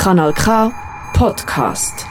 Kanal K Podcast.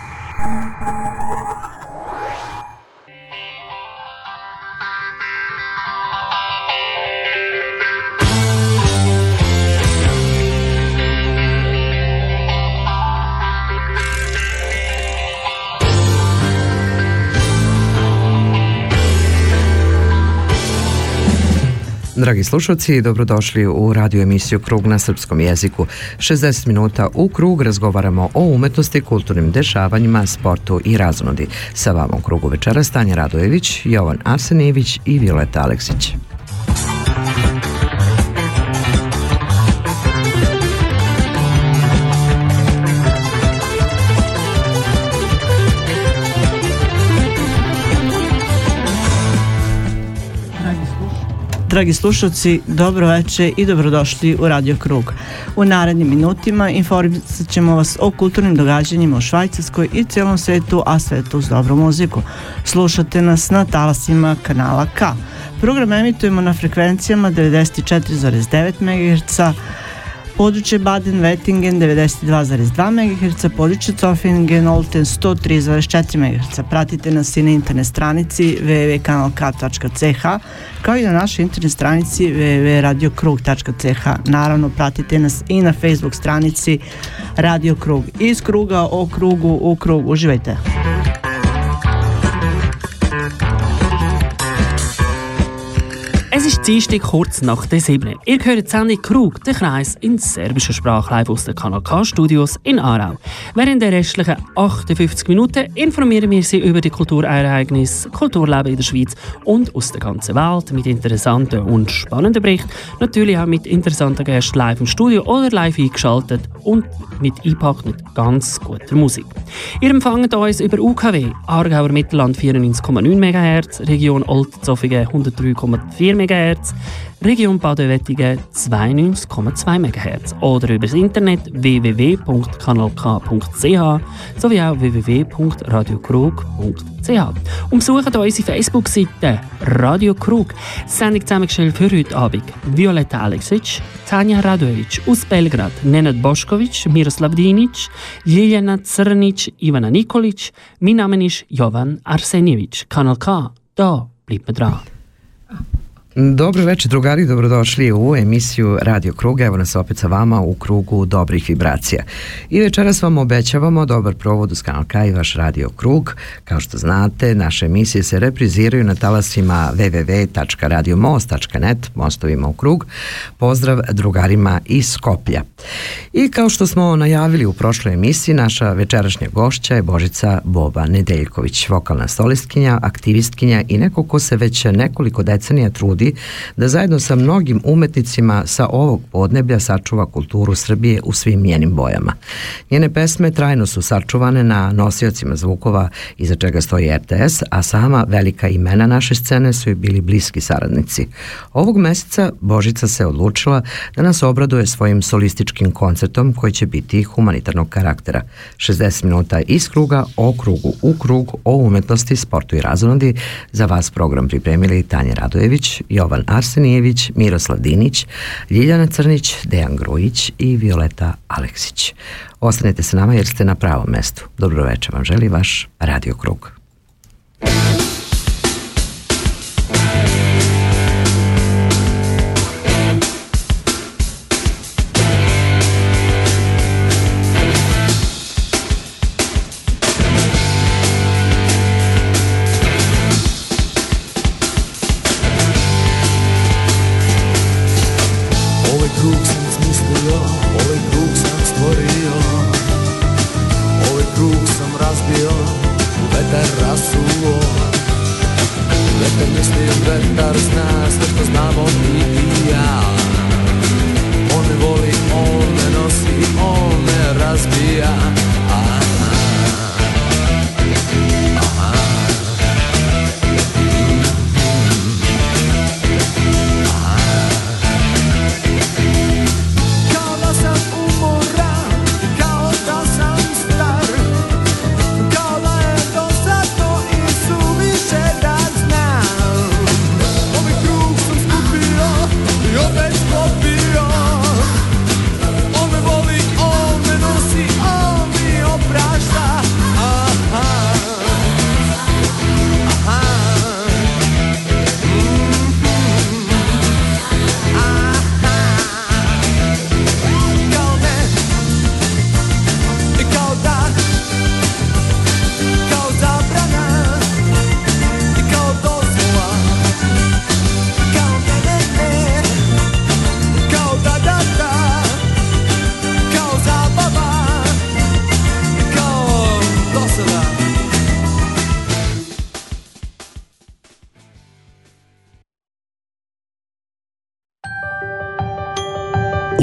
Dragi slušalci, dobrodošli u radio emisiju Krug na srpskom jeziku. 60 minuta u krug razgovaramo o umetnosti, kulturnim dešavanjima, sportu i raznodi. Sa vama u krugu večera Stanja Radojević, Jovan Arsenijević i Violeta Aleksić. Dragi slušalci, dobro veče i dobrodošli u Radio Krug. U narednim minutima informisat ćemo vas o kulturnim događanjima u Švajcarskoj i celom svetu, a svetu uz dobru muziku. Slušate nas na talasima kanala K. Program emitujemo na frekvencijama 94,9 MHz, područje Baden-Wettingen 92,2 MHz, područje Zofingen-Olten 103,4 MHz. Pratite nas i na internet stranici www.kanalk.ch kao i na našoj internet stranici www.radiokrug.ch. Naravno, pratite nas i na Facebook stranici Radio Krug. Iz kruga o krugu u krug. Uživajte! Ist Dienstag kurz nach der 7. Ihr hört die Sendung Krug, der Kreis in serbischer Sprache live aus den Kanal K Studios in Aarau. Während der restlichen 58 Minuten informieren wir Sie über die Kulturereignisse, Kulturleben in der Schweiz und aus der ganzen Welt mit interessanten und spannenden Berichten. Natürlich auch mit interessanten Gästen live im Studio oder live eingeschaltet und mit eingepackt mit ganz guter Musik. Ihr empfangt uns über UKW, Aargauer Mittelland 94,9 MHz, Region Oldzofingen 103,4 MHz, Region Baden-Wettigen 92,2 MHz oder über das Internet www.kanalk.ch sowie auch www.radiokrug.ch. Und besucht unsere Facebook-Seite Radio Krug. Sendung zusammengestellt für heute Abend Violetta Aleksic, Tanja Radovic aus Belgrad, Nenad Boškovic, Miroslav Dinic, Ljiljana Crnic, Ivana Nikolic. Mein Name ist Jovan Arsenjevic. Kanal K, da bleibt man dran. Dobro večer drugari, dobrodošli u emisiju Radio Kruga, evo nas opet sa vama u krugu dobrih vibracija. I večeras vam obećavamo dobar provod uz kanal K i vaš Radio Krug. Kao što znate, naše emisije se repriziraju na talasima www.radiomost.net, mostovima u krug. Pozdrav drugarima iz Skoplja. I kao što smo najavili u prošloj emisiji, naša večerašnja gošća je Božica Boba Nedeljković, vokalna solistkinja, aktivistkinja i neko ko se već nekoliko decenija trudi da zajedno sa mnogim umetnicima sa ovog podneblja sačuva kulturu Srbije u svim njenim bojama. Njene pesme trajno su sačuvane na nosiocima zvukova iza čega stoji RTS, a sama velika imena naše scene su i bili bliski saradnici. Ovog meseca Božica se odlučila da nas obraduje svojim solističkim koncertom koji će biti humanitarnog karaktera. 60 minuta iz kruga o krugu u krug o umetnosti, sportu i razonodi. Za vas program pripremili Tanja Radojević, Jovan Arsenijević, Miroslav Dinić, Ljiljana Crnić, Dejan Grujić i Violeta Aleksić. Ostanite sa nama jer ste na pravom mestu. Dobro večer vam želi vaš Radio Krug.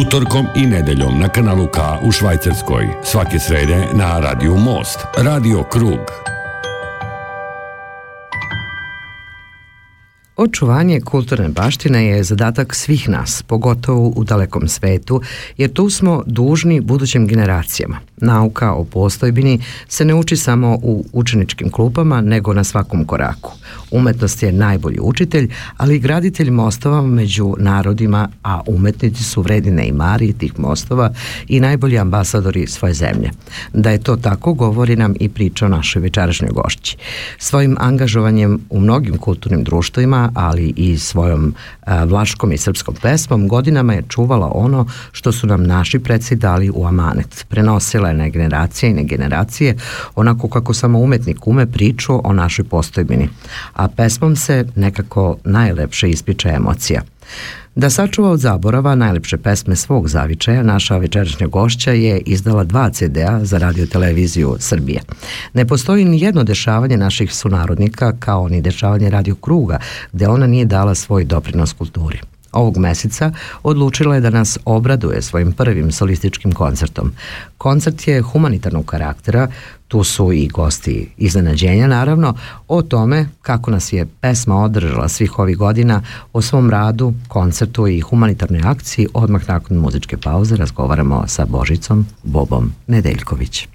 Utorkom i nedeljom na kanalu K u Švajcarskoj. Svake srede na Radio Most. Radio Krug. Očuvanje kulturne baštine je zadatak svih nas, pogotovo u dalekom svetu, jer tu smo dužni budućim generacijama. Nauka o postojbini se ne uči samo u učeničkim klupama, nego na svakom koraku. Umetnost je najbolji učitelj, ali i graditelj mostova među narodima, a umetnici su vredine i mari tih mostova i najbolji ambasadori svoje zemlje. Da je to tako, govori nam i priča o našoj večerašnjoj gošći. Svojim angažovanjem u mnogim kulturnim društvima, ali i svojom vlaškom i srpskom pesmom, godinama je čuvala ono što su nam naši predsi dali u amanet. Prenosila je na generacije i na generacije, onako kako samo umetnik ume priču o našoj postojbini a pesmom se nekako najlepše ispiče emocija. Da sačuva od zaborava najlepše pesme svog zavičaja, naša večerašnja gošća je izdala dva CD-a za radio televiziju Srbije. Ne postoji ni jedno dešavanje naših sunarodnika kao ni dešavanje radio kruga gde ona nije dala svoj doprinos kulturi ovog meseca odlučila je da nas obraduje svojim prvim solističkim koncertom. Koncert je humanitarnog karaktera, tu su i gosti iznenađenja naravno, o tome kako nas je pesma održala svih ovih godina, o svom radu, koncertu i humanitarnoj akciji, odmah nakon muzičke pauze razgovaramo sa Božicom Bobom Nedeljković.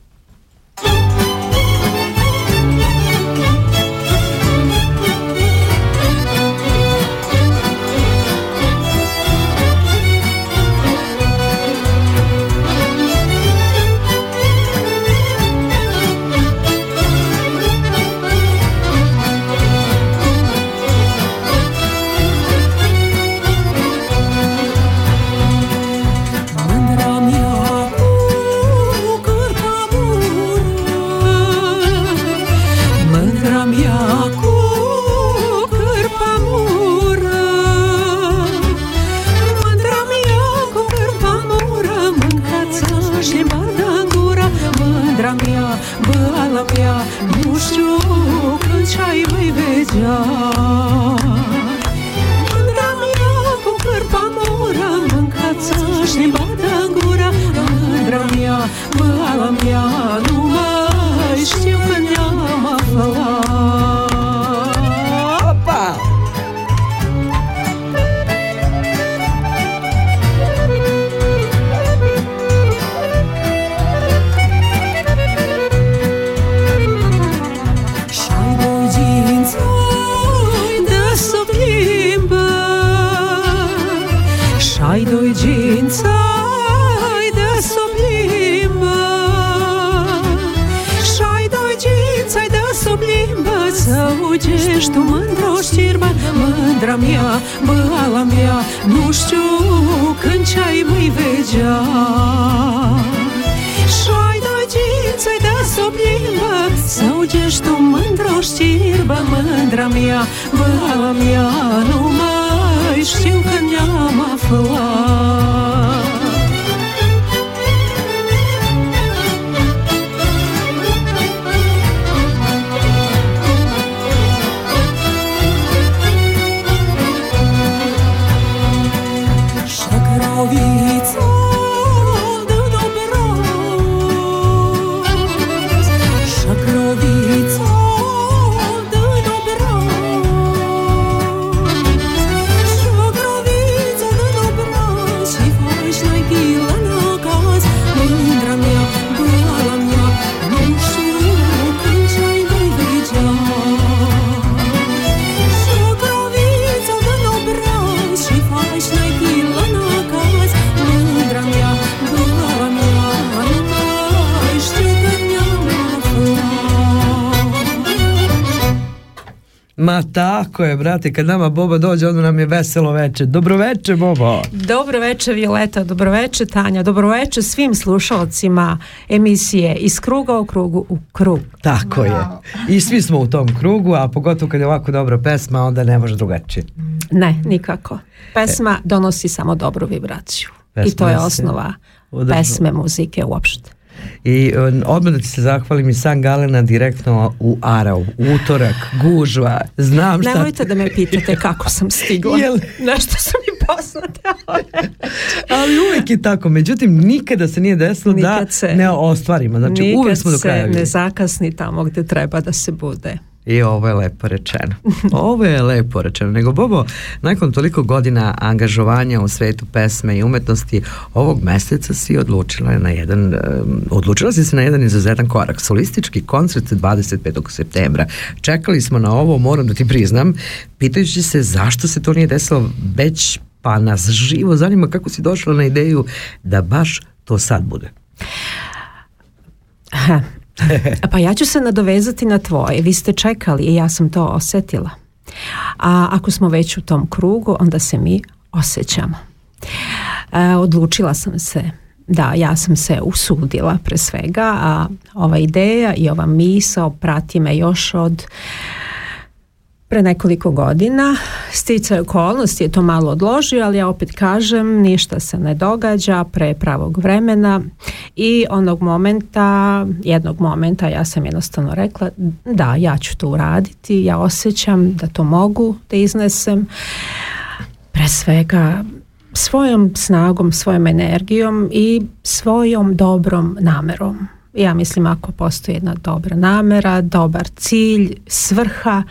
Tako je, brate, kad nama Boba dođe, onda nam je veselo veče. Dobroveče, Bobo. Dobroveče, Violeta, dobroveče, Tanja, dobroveče svim slušalcima emisije iz kruga u krugu u krug. Tako Bravo. je. I svi smo u tom krugu, a pogotovo kad je ovako dobra pesma, onda ne može drugačije. Ne, nikako. Pesma e. donosi samo dobru vibraciju. Pesma I to je osnova pesme, muzike uopšte. I odmah da ti se zahvalim i San Galena direktno u Arau, utorak, gužva, znam šta... Nemojte da me pitate kako sam stigla. Jel? Nešto su mi poznate Ali uvijek je tako, međutim nikada se nije desilo da se, ne ostvarimo, znači uvijek smo do kraja. se ne zakasni tamo gdje treba da se bude. I ovo je lepo rečeno. Ovo je lepo rečeno. Nego Bobo, nakon toliko godina angažovanja u svetu pesme i umetnosti, ovog mjeseca si odlučila na jedan, odlučila si se na jedan izuzetan korak. Solistički koncert 25. septembra. Čekali smo na ovo, moram da ti priznam, pitajući se zašto se to nije desilo već pa nas živo zanima kako si došla na ideju da baš to sad bude. pa ja ću se nadovezati na tvoje. Vi ste čekali i ja sam to osjetila. A ako smo već u tom krugu, onda se mi osjećamo. E, odlučila sam se da, ja sam se usudila pre svega, a ova ideja i ova misao prati me još od pre nekoliko godina. Sticaj okolnosti je to malo odložio, ali ja opet kažem, ništa se ne događa pre pravog vremena i onog momenta, jednog momenta ja sam jednostavno rekla da, ja ću to uraditi, ja osjećam da to mogu da iznesem. Pre svega svojom snagom, svojom energijom i svojom dobrom namerom. Ja mislim ako postoji jedna dobra namera, dobar cilj, svrha,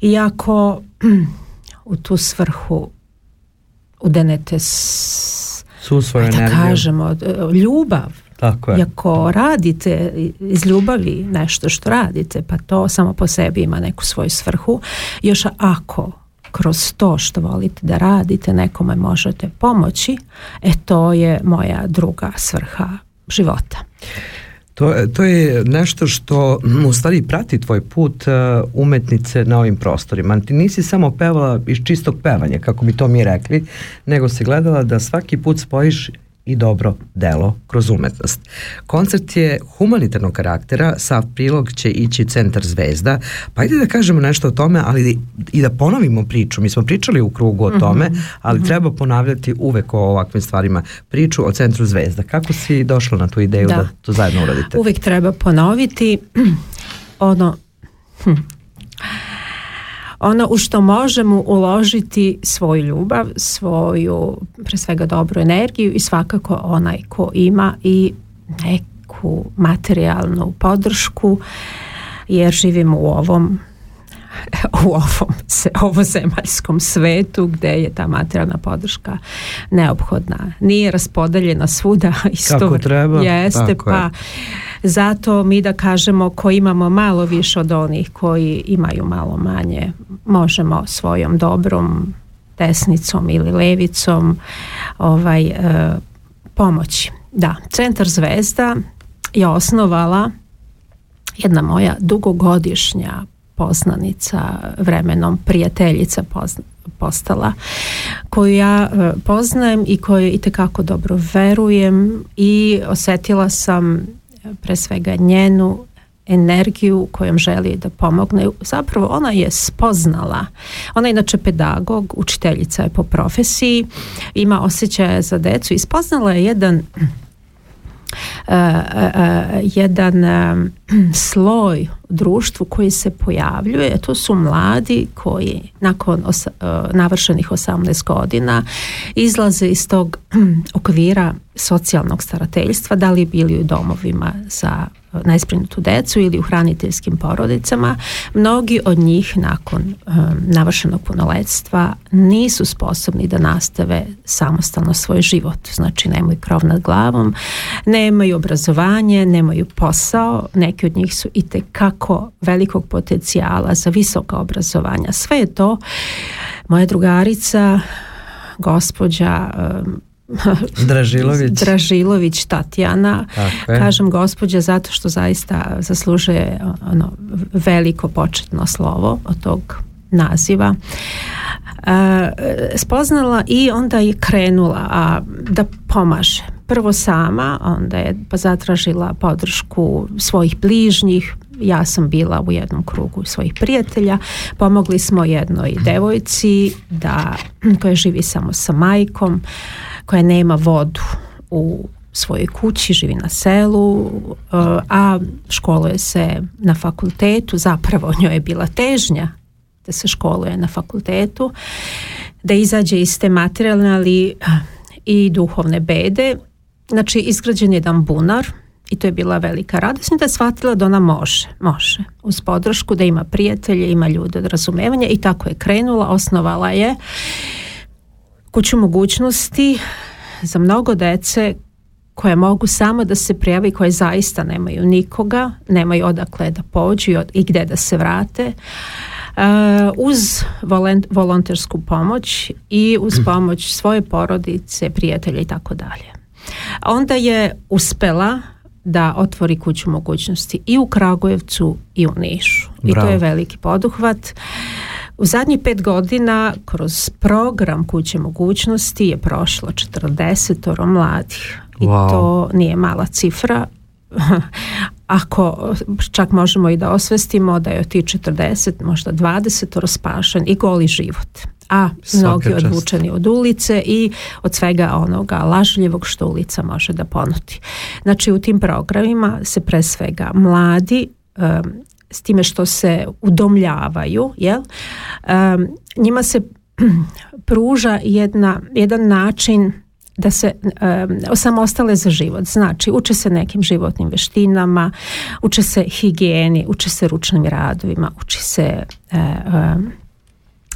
iako u tu svrhu udenete s, Su svoju da kažemo ljubav tako je. Iako radite iz ljubavi nešto što radite, pa to samo po sebi ima neku svoju svrhu. Još ako kroz to što volite da radite nekome možete pomoći, e to je moja druga svrha života. To, to je nešto što u stvari prati tvoj put uh, umetnice na ovim prostorima. Ti nisi samo pevala iz čistog pevanja, kako bi to mi rekli, nego si gledala da svaki put spojiš i dobro delo kroz umetnost. Koncert je humanitarnog karaktera, sav prilog će ići Centar Zvezda, pa ajde da kažemo nešto o tome, ali i da ponovimo priču. Mi smo pričali u krugu o tome, mhm, ali mhm. treba ponavljati uvek o ovakvim stvarima priču o Centru Zvezda. Kako si došla na tu ideju da, to zajedno uradite? Uvek treba ponoviti ono... Hm ono u što možemo uložiti svoju ljubav, svoju pre svega dobru energiju i svakako onaj ko ima i neku materijalnu podršku jer živimo u ovom u ovom ovozemaljskom svetu gdje je ta materijalna podrška neophodna. Nije raspodeljena svuda isto Kako treba. Jeste, pa zato mi da kažemo ko imamo malo više od onih koji imaju malo manje, možemo svojom dobrom desnicom ili levicom ovaj, e, pomoći. Da, Centar Zvezda je osnovala jedna moja dugogodišnja poznanica vremenom prijateljica postala koju ja e, poznajem i koju itekako dobro verujem i osjetila sam pre svega njenu energiju kojom želi da pomogne. Zapravo ona je spoznala. Ona je inače pedagog, učiteljica je po profesiji, ima osjećaje za decu i spoznala je jedan jedan sloj društvu koji se pojavljuje, to su mladi koji nakon navršenih 18 godina izlaze iz tog okvira socijalnog starateljstva, da li bili u domovima za najsprinutu decu ili u hraniteljskim porodicama, mnogi od njih nakon um, navršenog punoletstva nisu sposobni da nastave samostalno svoj život. Znači nemaju krov nad glavom, nemaju obrazovanje, nemaju posao, neki od njih su i kako velikog potencijala za visoka obrazovanja. Sve je to moja drugarica, gospođa um, Dražilović. Dražilović Tatjana. Kažem gospođa zato što zaista zaslužuje ono veliko početno slovo od tog naziva. E, spoznala i onda je krenula a, da pomaže. Prvo sama, onda je zatražila podršku svojih bližnjih, ja sam bila u jednom krugu svojih prijatelja, pomogli smo jednoj devojci da, koja živi samo sa majkom, koja nema vodu u svojoj kući, živi na selu, uh, a školuje se na fakultetu, zapravo njoj je bila težnja da se školuje na fakultetu da izađe iz te materijalne ali i duhovne bede. Znači izgrađen je jedan bunar i to je bila velika radost da je shvatila da ona može, može uz podršku, da ima prijatelje, ima ljude od razumevanja i tako je krenula, osnovala je kuću mogućnosti za mnogo dece koje mogu samo da se prijave i koje zaista nemaju nikoga, nemaju odakle da pođu i gde da se vrate. Uh, uz volontersku pomoć i uz pomoć svoje porodice, prijatelja i tako dalje. Onda je uspela da otvori kuću mogućnosti i u Kragujevcu i u Nišu. Bravo. I to je veliki poduhvat. U zadnjih pet godina kroz program kuće mogućnosti je prošlo 40 mladih i wow. to nije mala cifra ako čak možemo i da osvestimo da je od tih 40 možda 20 raspašen i goli život a mnogi odvučeni od ulice i od svega onoga lažljivog što ulica može da ponuti. Znači u tim programima se pre svega mladi um, s time što se udomljavaju, jel? Um, njima se pruža jedna, jedan način da se um, osamostale za život. Znači, uče se nekim životnim veštinama, uče se higijeni, uče se ručnim radovima, uči se um,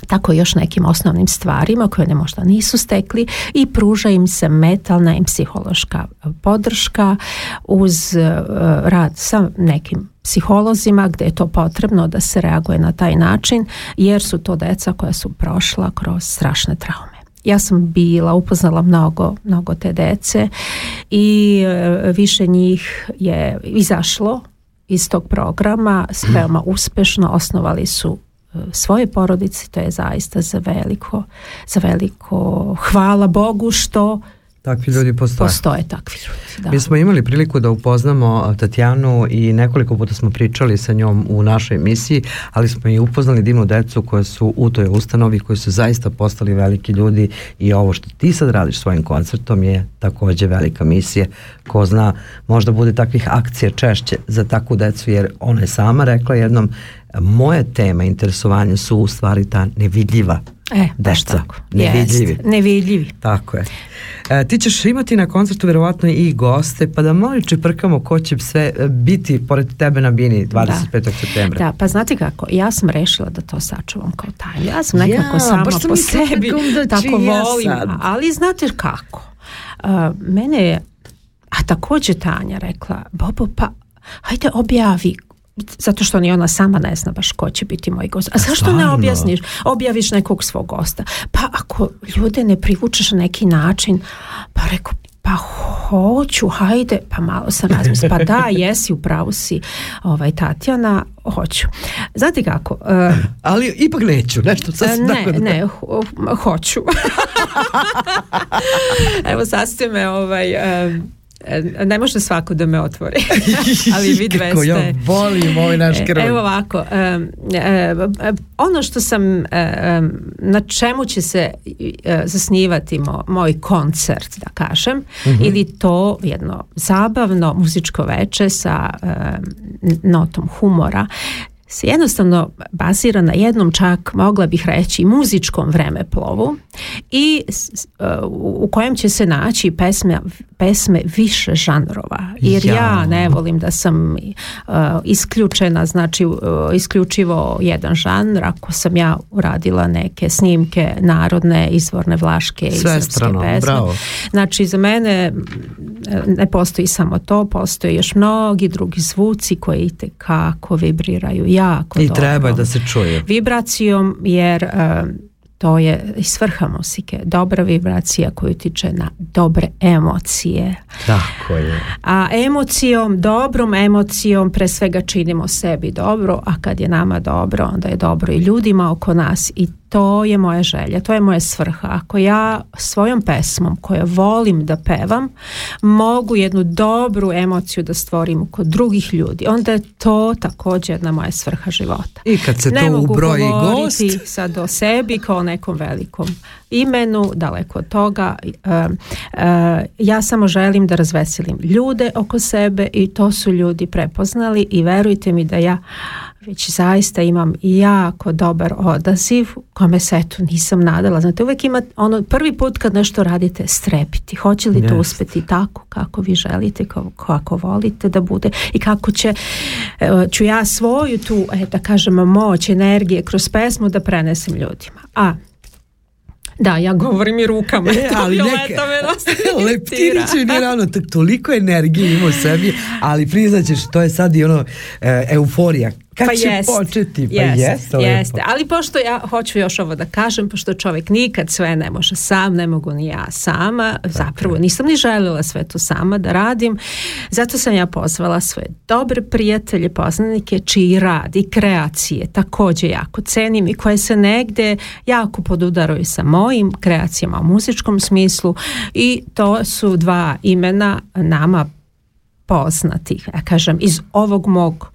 tako još nekim osnovnim stvarima koje ne možda nisu stekli i pruža im se metalna i psihološka podrška uz uh, rad sa nekim psiholozima gdje je to potrebno da se reaguje na taj način jer su to deca koja su prošla kroz strašne traume. Ja sam bila, upoznala mnogo, mnogo te dece i uh, više njih je izašlo iz tog programa veoma uspešno osnovali su svoje porodice, to je zaista za veliko, za veliko hvala Bogu što Takvi ljudi postoje. Postoje takvi ljudi, da. Mi smo imali priliku da upoznamo Tatjanu i nekoliko puta smo pričali sa njom u našoj emisiji, ali smo i upoznali divnu decu koje su u toj ustanovi, koji su zaista postali veliki ljudi i ovo što ti sad radiš svojim koncertom je takođe velika misija. Ko zna, možda bude takvih akcija češće za takvu decu, jer ona je sama rekla jednom, moje tema interesovanja su u stvari ta nevidljiva E, baš deca. tako. Nevidljivi. Jest, nevidljivi. Tako je. E, ti ćeš imati na koncertu verovatno i goste, pa da malo čeprkamo ko će sve e, biti pored tebe na Bini 25. Da. septembra. Da, pa znate kako, ja sam rešila da to sačuvam kao tajnu. Ja sam nekako ja, sama po sebi da tako volim, ja ali znate kako? Uh, mene je, a takođe Tanja rekla, Bobo, pa hajde objavi zato što ni ona sama ne zna baš ko će biti moj gost. A zašto ne objasniš? Objaviš nekog svog gosta. Pa ako ljude ne privučeš na neki način, pa reko, pa hoću, hajde, pa malo sam razmislila, pa da, jesi, u pravu si, ovaj, Tatjana, hoću. Znate kako? Uh, Ali ipak neću, nešto sasvim Ne, da... ne, ho, hoću. Evo, sad ste me, ovaj, uh, E, ne može svako da me otvori. Ali vi dve ste... ja volim ovaj naš e, kraj. Evo ovako, um, um, ono što sam, um, na čemu će se zasnivati mo, moj koncert, da kažem, mm -hmm. ili to jedno zabavno muzičko veče sa notom humora, se jednostavno bazira na jednom čak, mogla bih reći, muzičkom vremeplovu i u kojem će se naći pesme, pesme više žanrova. Jer ja, ja ne volim da sam uh, isključena, znači uh, isključivo jedan žanr, ako sam ja uradila neke snimke narodne, izvorne, vlaške i srpske pesme. Bravo. Znači za mene ne postoji samo to, postoje još mnogi drugi zvuci koji te kako vibriraju jako I dobro. treba da se čuje. Vibracijom jer uh, to je svrha muzike, dobra vibracija koju tiče na dobre emocije. Tako je. A emocijom, dobrom emocijom pre svega činimo sebi dobro, a kad je nama dobro, onda je dobro i ljudima oko nas i to je moja želja, to je moja svrha. Ako ja svojom pesmom koju volim da pevam, mogu jednu dobru emociju da stvorim kod drugih ljudi, onda je to također jedna moja svrha života. I kad se ne to ubroji gost... Ne mogu sad o sebi kao nekom velikom imenu, daleko od toga. Uh, uh, ja samo želim da razveselim ljude oko sebe i to su ljudi prepoznali i verujte mi da ja već zaista imam jako dobar odaziv kome se eto nisam nadala. Znate, uvijek ima ono prvi put kad nešto radite strepiti. Hoće li to Jest. uspjeti tako kako vi želite, kako, kako volite da bude i kako će e, ću ja svoju tu, e, da kažem, moć, energije kroz pesmu da prenesem ljudima. A da, ja govorim i rukama. E, To ali neka, me leptiriću ravno, tak- toliko energije ima u sebi, ali priznaćeš, to je sad i ono e, euforija. Kad će jest, početi? Pa jeste, jeste, lepo. jeste. Ali pošto ja hoću još ovo da kažem, pošto čovjek nikad sve ne može sam, ne mogu ni ja sama, zapravo nisam ni željela sve to sama da radim, zato sam ja pozvala svoje dobre prijatelje, poznanike, čiji rad i kreacije također jako cenim i koje se negde jako podudaraju sa mojim kreacijama u muzičkom smislu i to su dva imena nama poznatih, ja kažem, iz ovog mog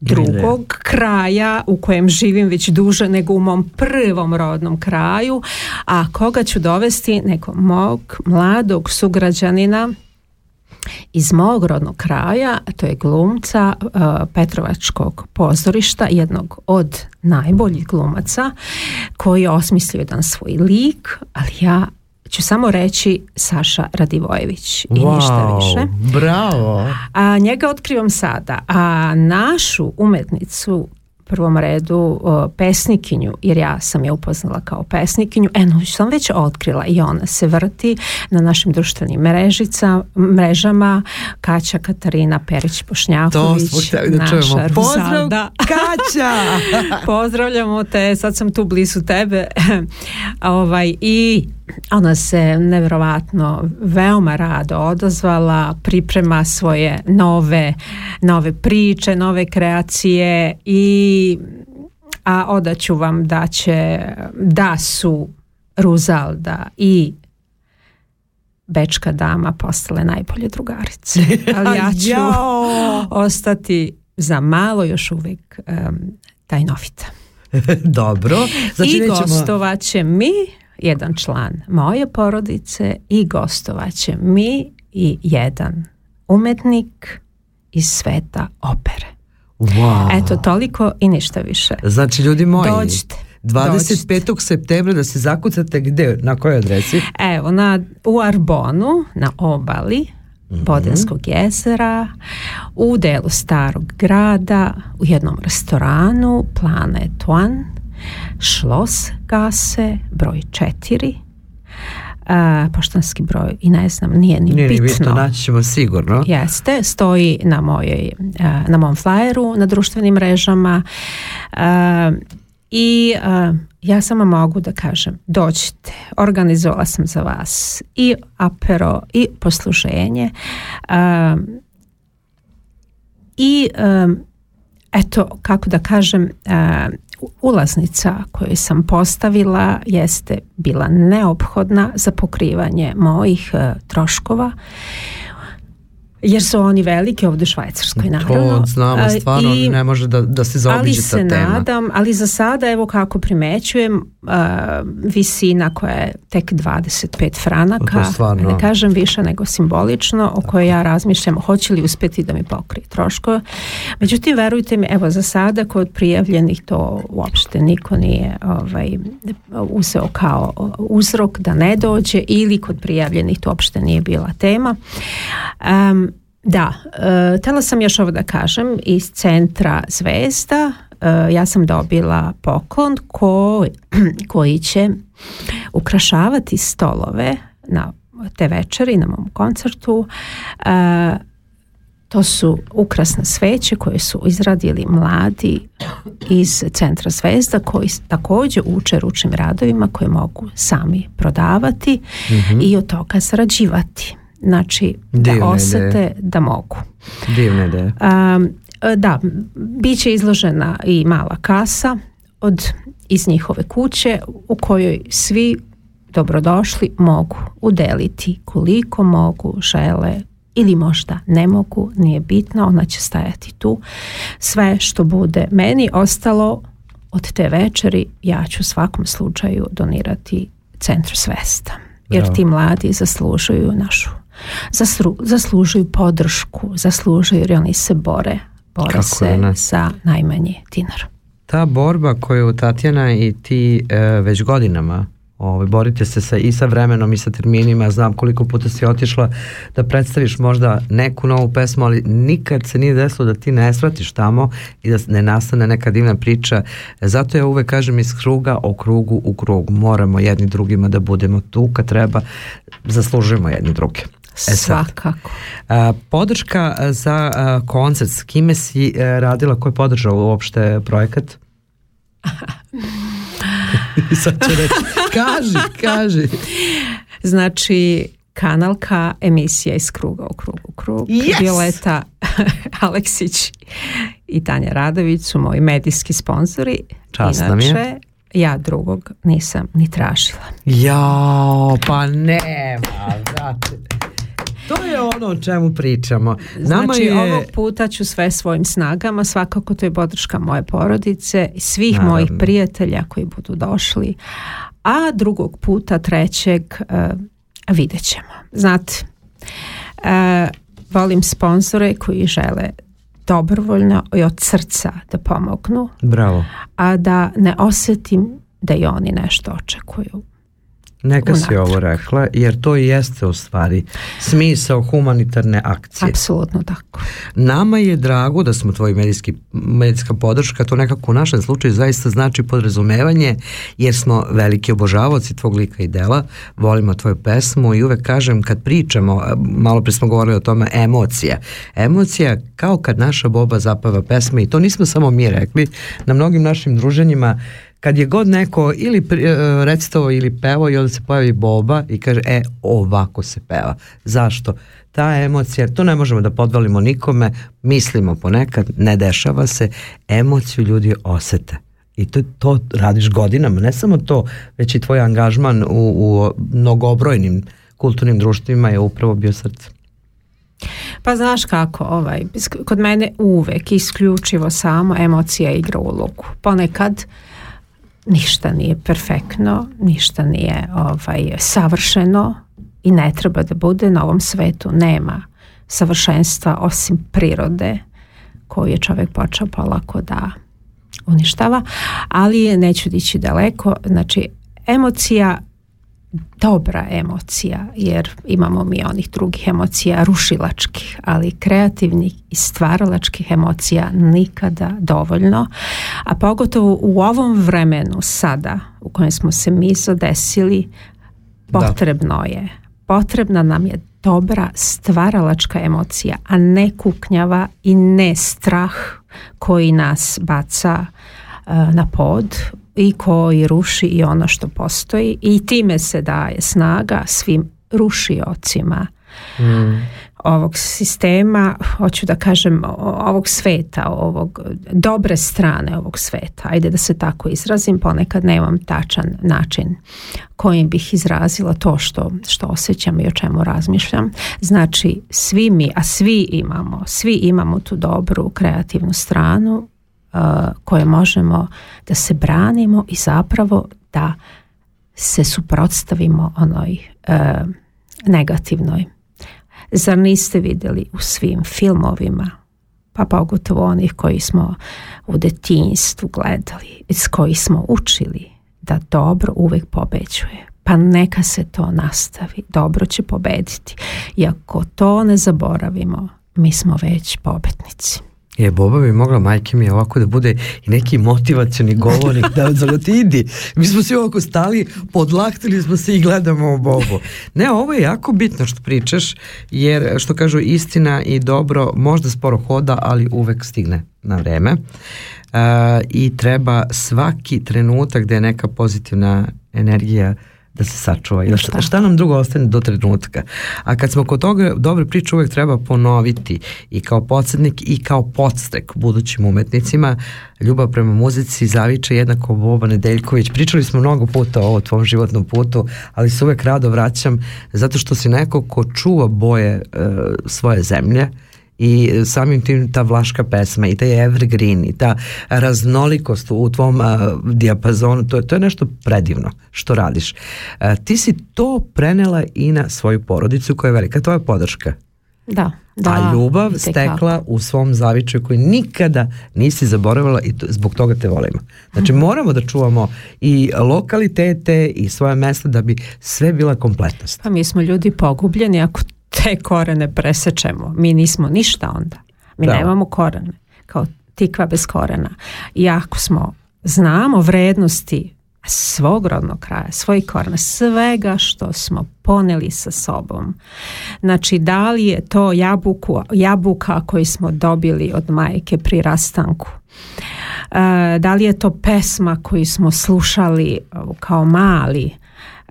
drugog kraja u kojem živim već duže nego u mom prvom rodnom kraju, a koga ću dovesti? Nekog mog mladog sugrađanina iz mog rodnog kraja, to je glumca uh, Petrovačkog pozorišta, jednog od najboljih glumaca koji je osmislio jedan svoj lik, ali ja ću samo reći Saša Radivojević i ništa Wow, više. bravo. A njega otkrivam sada, a našu umetnicu prvom redu o, pesnikinju, jer ja sam je upoznala kao pesnikinju, eno sam već otkrila i ona se vrti na našim društvenim mrežica, mrežama Kaća Katarina To Perić-Pošnjaković, smo htjeli da naša čujemo. Pozdrav. Kaća! Pozdravljamo te, sad sam tu blizu tebe. ovaj, I ona se nevjerovatno veoma rado odazvala, priprema svoje nove, nove priče, nove kreacije i a odaću vam da će da su Ruzalda i Bečka dama postale najbolje drugarice. Ali ja ću ostati za malo još uvijek um, tajnovita. Dobro. Znači I nećemo... gostovat će mi jedan član moje porodice i gostovat će mi i jedan umetnik iz sveta opere. Wow. Eto, toliko i ništa više. Znači, ljudi moji, Dođite, 25. septembra da se zakucate gde, na kojoj adresi? Evo, na, u Arbonu, na obali Mhm. Bodenskog jezera, u delu starog grada, u jednom restoranu, Planet One, Schlossgasse, broj 4, a, poštanski broj i ne znam, nije ni Nije ni bitno. bitno, naći ćemo sigurno. Jeste, stoji na mojoj, a, na mom flyeru, na društvenim mrežama a, i a, ja samo mogu da kažem, dođite, organizovala sam za vas i apero i posluženje a, i eto kako da kažem ulaznica koju sam postavila jeste bila neophodna za pokrivanje mojih uh, troškova jer su oni veliki ovdje u Švajcarskoj naravno. To znamo, stvarno i- ne može da, da se ali zaobiđe ta tema. nadam, ali za sada evo kako primećujem uh, visina koja je tek 25 franaka, ne kažem više nego simbolično, o kojoj ja razmišljam hoće li uspjeti da mi pokrije troškove. Međutim, verujte mi, evo za sada kod prijavljenih to uopšte niko nije ovaj, uzeo kao uzrok da ne dođe ili kod prijavljenih to uopšte nije bila tema. Em, da, e, htjela sam još ovo da kažem iz centra Zvezda. E, ja sam dobila poklon koji, koji će ukrašavati stolove na te večeri na mom koncertu. E, to su ukrasne sveće koje su izradili mladi iz centra Zvezda koji također uče ručnim radovima koje mogu sami prodavati i od toga zarađivati. Znači Divna da osete da mogu. Divna ideja. Um, da, bit će izložena i mala kasa od, iz njihove kuće u kojoj svi dobrodošli mogu udeliti koliko mogu, žele ili možda ne mogu, nije bitno, ona će stajati tu. Sve što bude meni ostalo od te večeri ja ću u svakom slučaju donirati centru svesta. Jer Bravo. ti mladi zaslužuju našu zaslu- zaslužuju podršku, zaslužuju jer oni se bore bore Kako se ne? za najmanji dinar. Ta borba koju Tatjana i ti e, već godinama ovaj, borite se sa, i sa vremenom i sa terminima, znam koliko puta si otišla da predstaviš možda neku novu pesmu, ali nikad se nije desilo da ti ne svratiš tamo i da ne nastane neka divna priča. Zato ja uvek kažem iz kruga o krugu u krug. Moramo jedni drugima da budemo tu kad treba, zaslužujemo jedni druge. E Svakako. a, podrška za a, koncert, s kime si e, radila, ko je podržao uopšte projekat? Sad će reći, kaži, kaži. Znači, kanalka emisija iz kruga u krug u krug. Yes! Violeta Aleksić i Tanja Radović su moji medijski sponzori. Čast nam je. Inače, ja drugog nisam ni tražila. Jao, pa nema, znate. To je ono o čemu pričamo. Nama Znači, je... ovog puta ću sve svojim snagama, svakako to je podrška moje porodice svih Naravno. mojih prijatelja koji budu došli. A drugog puta, trećeg, uh, vidjet ćemo. Znate, e, volim sponzore koji žele dobrovoljno i od srca da pomognu, Bravo. a da ne osjetim da i oni nešto očekuju. Neka si ovo rekla, jer to i jeste u stvari smisao humanitarne akcije. Apsolutno tako. Nama je drago da smo tvoji medijski, medijska podrška, to nekako u našem slučaju zaista znači podrazumevanje, jer smo veliki obožavaoci tvog lika i dela, volimo tvoju pesmu i uvek kažem kad pričamo, malo pre smo govorili o tome, emocija. Emocija kao kad naša boba zapava pesme i to nismo samo mi rekli, na mnogim našim druženjima kad je god neko ili e, recitovao ili pevao i onda se pojavi Boba i kaže e ovako se peva. Zašto? Ta emocija, to ne možemo da podvalimo nikome, mislimo ponekad, ne dešava se, emociju ljudi osete. I to, to radiš godinama, ne samo to, već i tvoj angažman u, u mnogobrojnim kulturnim društvima je upravo bio srce. Pa znaš kako, ovaj, kod mene uvek isključivo samo emocija igra ulogu. Ponekad ništa nije perfektno, ništa nije ovaj, savršeno i ne treba da bude na ovom svetu. Nema savršenstva osim prirode koju je čovjek počeo polako da uništava, ali neću dići daleko. Znači, emocija dobra emocija, jer imamo mi onih drugih emocija rušilačkih, ali kreativnih i stvaralačkih emocija nikada dovoljno, a pogotovo u ovom vremenu sada u kojem smo se mi zadesili, potrebno je, potrebna nam je dobra stvaralačka emocija, a ne kuknjava i ne strah koji nas baca e, na pod i koji ruši i ono što postoji i time se daje snaga svim rušiocima ovog sistema, hoću da kažem ovog sveta, ovog dobre strane ovog sveta. Ajde da se tako izrazim, ponekad nemam tačan način kojim bih izrazila to što, što osjećam i o čemu razmišljam. Znači, svi mi, a svi imamo, svi imamo tu dobru kreativnu stranu koje možemo da se branimo i zapravo da se suprotstavimo onoj uh, negativnoj. Zar niste vidjeli u svim filmovima, pa pogotovo onih koji smo u detinjstvu gledali, iz kojih smo učili da dobro uvijek pobeđuje. Pa neka se to nastavi, dobro će pobediti. I ako to ne zaboravimo, mi smo već pobednici. Je, Boba bi mogla majke mi ovako da bude i neki motivacioni govornik da da ti idi. Mi smo svi ovako stali, podlaktili smo se i gledamo u Bobu. Ne, ovo je jako bitno što pričaš, jer što kažu istina i dobro možda sporo hoda, ali uvek stigne na vreme. E, I treba svaki trenutak da je neka pozitivna energija da se sačuva. Jer šta, šta nam drugo ostane do trenutka? A kad smo kod toga dobre priče uvek treba ponoviti i kao podsjetnik i kao podstrek budućim umetnicima ljubav prema muzici zaviče jednako Boba Nedeljković. Pričali smo mnogo puta o tvom životnom putu, ali se uvek rado vraćam zato što si neko ko čuva boje e, svoje zemlje i samim tim ta vlaška pesma i taj evergreen i ta raznolikost u tvom a, dijapazonu, to, je- to je nešto predivno što radiš. A, ti si to prenela i na svoju porodicu koja je velika tvoja podrška. Da, da. a ljubav stekla u svom zavičaju koji nikada nisi zaboravila i to, zbog toga te volimo. Znači Mhm. moramo da čuvamo i lokalitete i svoje mesta da bi sve bila kompletnost. Pa mi smo ljudi pogubljeni ako te korene presečemo. Mi nismo ništa onda. Mi Bravo. nemamo korene. Kao tikva bez korena. I ako smo, znamo vrednosti svog rodnog kraja, svojih korena, svega što smo poneli sa sobom. Znači, da li je to jabuku, jabuka koju smo dobili od majke pri rastanku? E, da li je to pesma koju smo slušali uh, kao mali?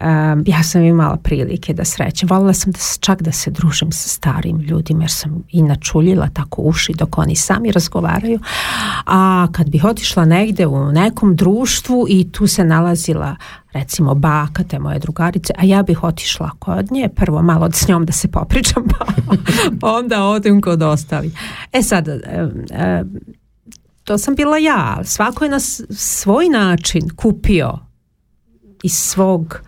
Um, ja sam imala prilike da srećem. Voljela sam da čak da se družim sa starim ljudima jer sam i načuljila tako uši dok oni sami razgovaraju. A kad bih otišla negde u nekom društvu i tu se nalazila recimo baka te moje drugarice, a ja bih otišla kod nje, prvo malo s njom da se popričam, pa onda odem kod ostali. E sad, to sam bila ja, svako je na svoj način kupio iz svog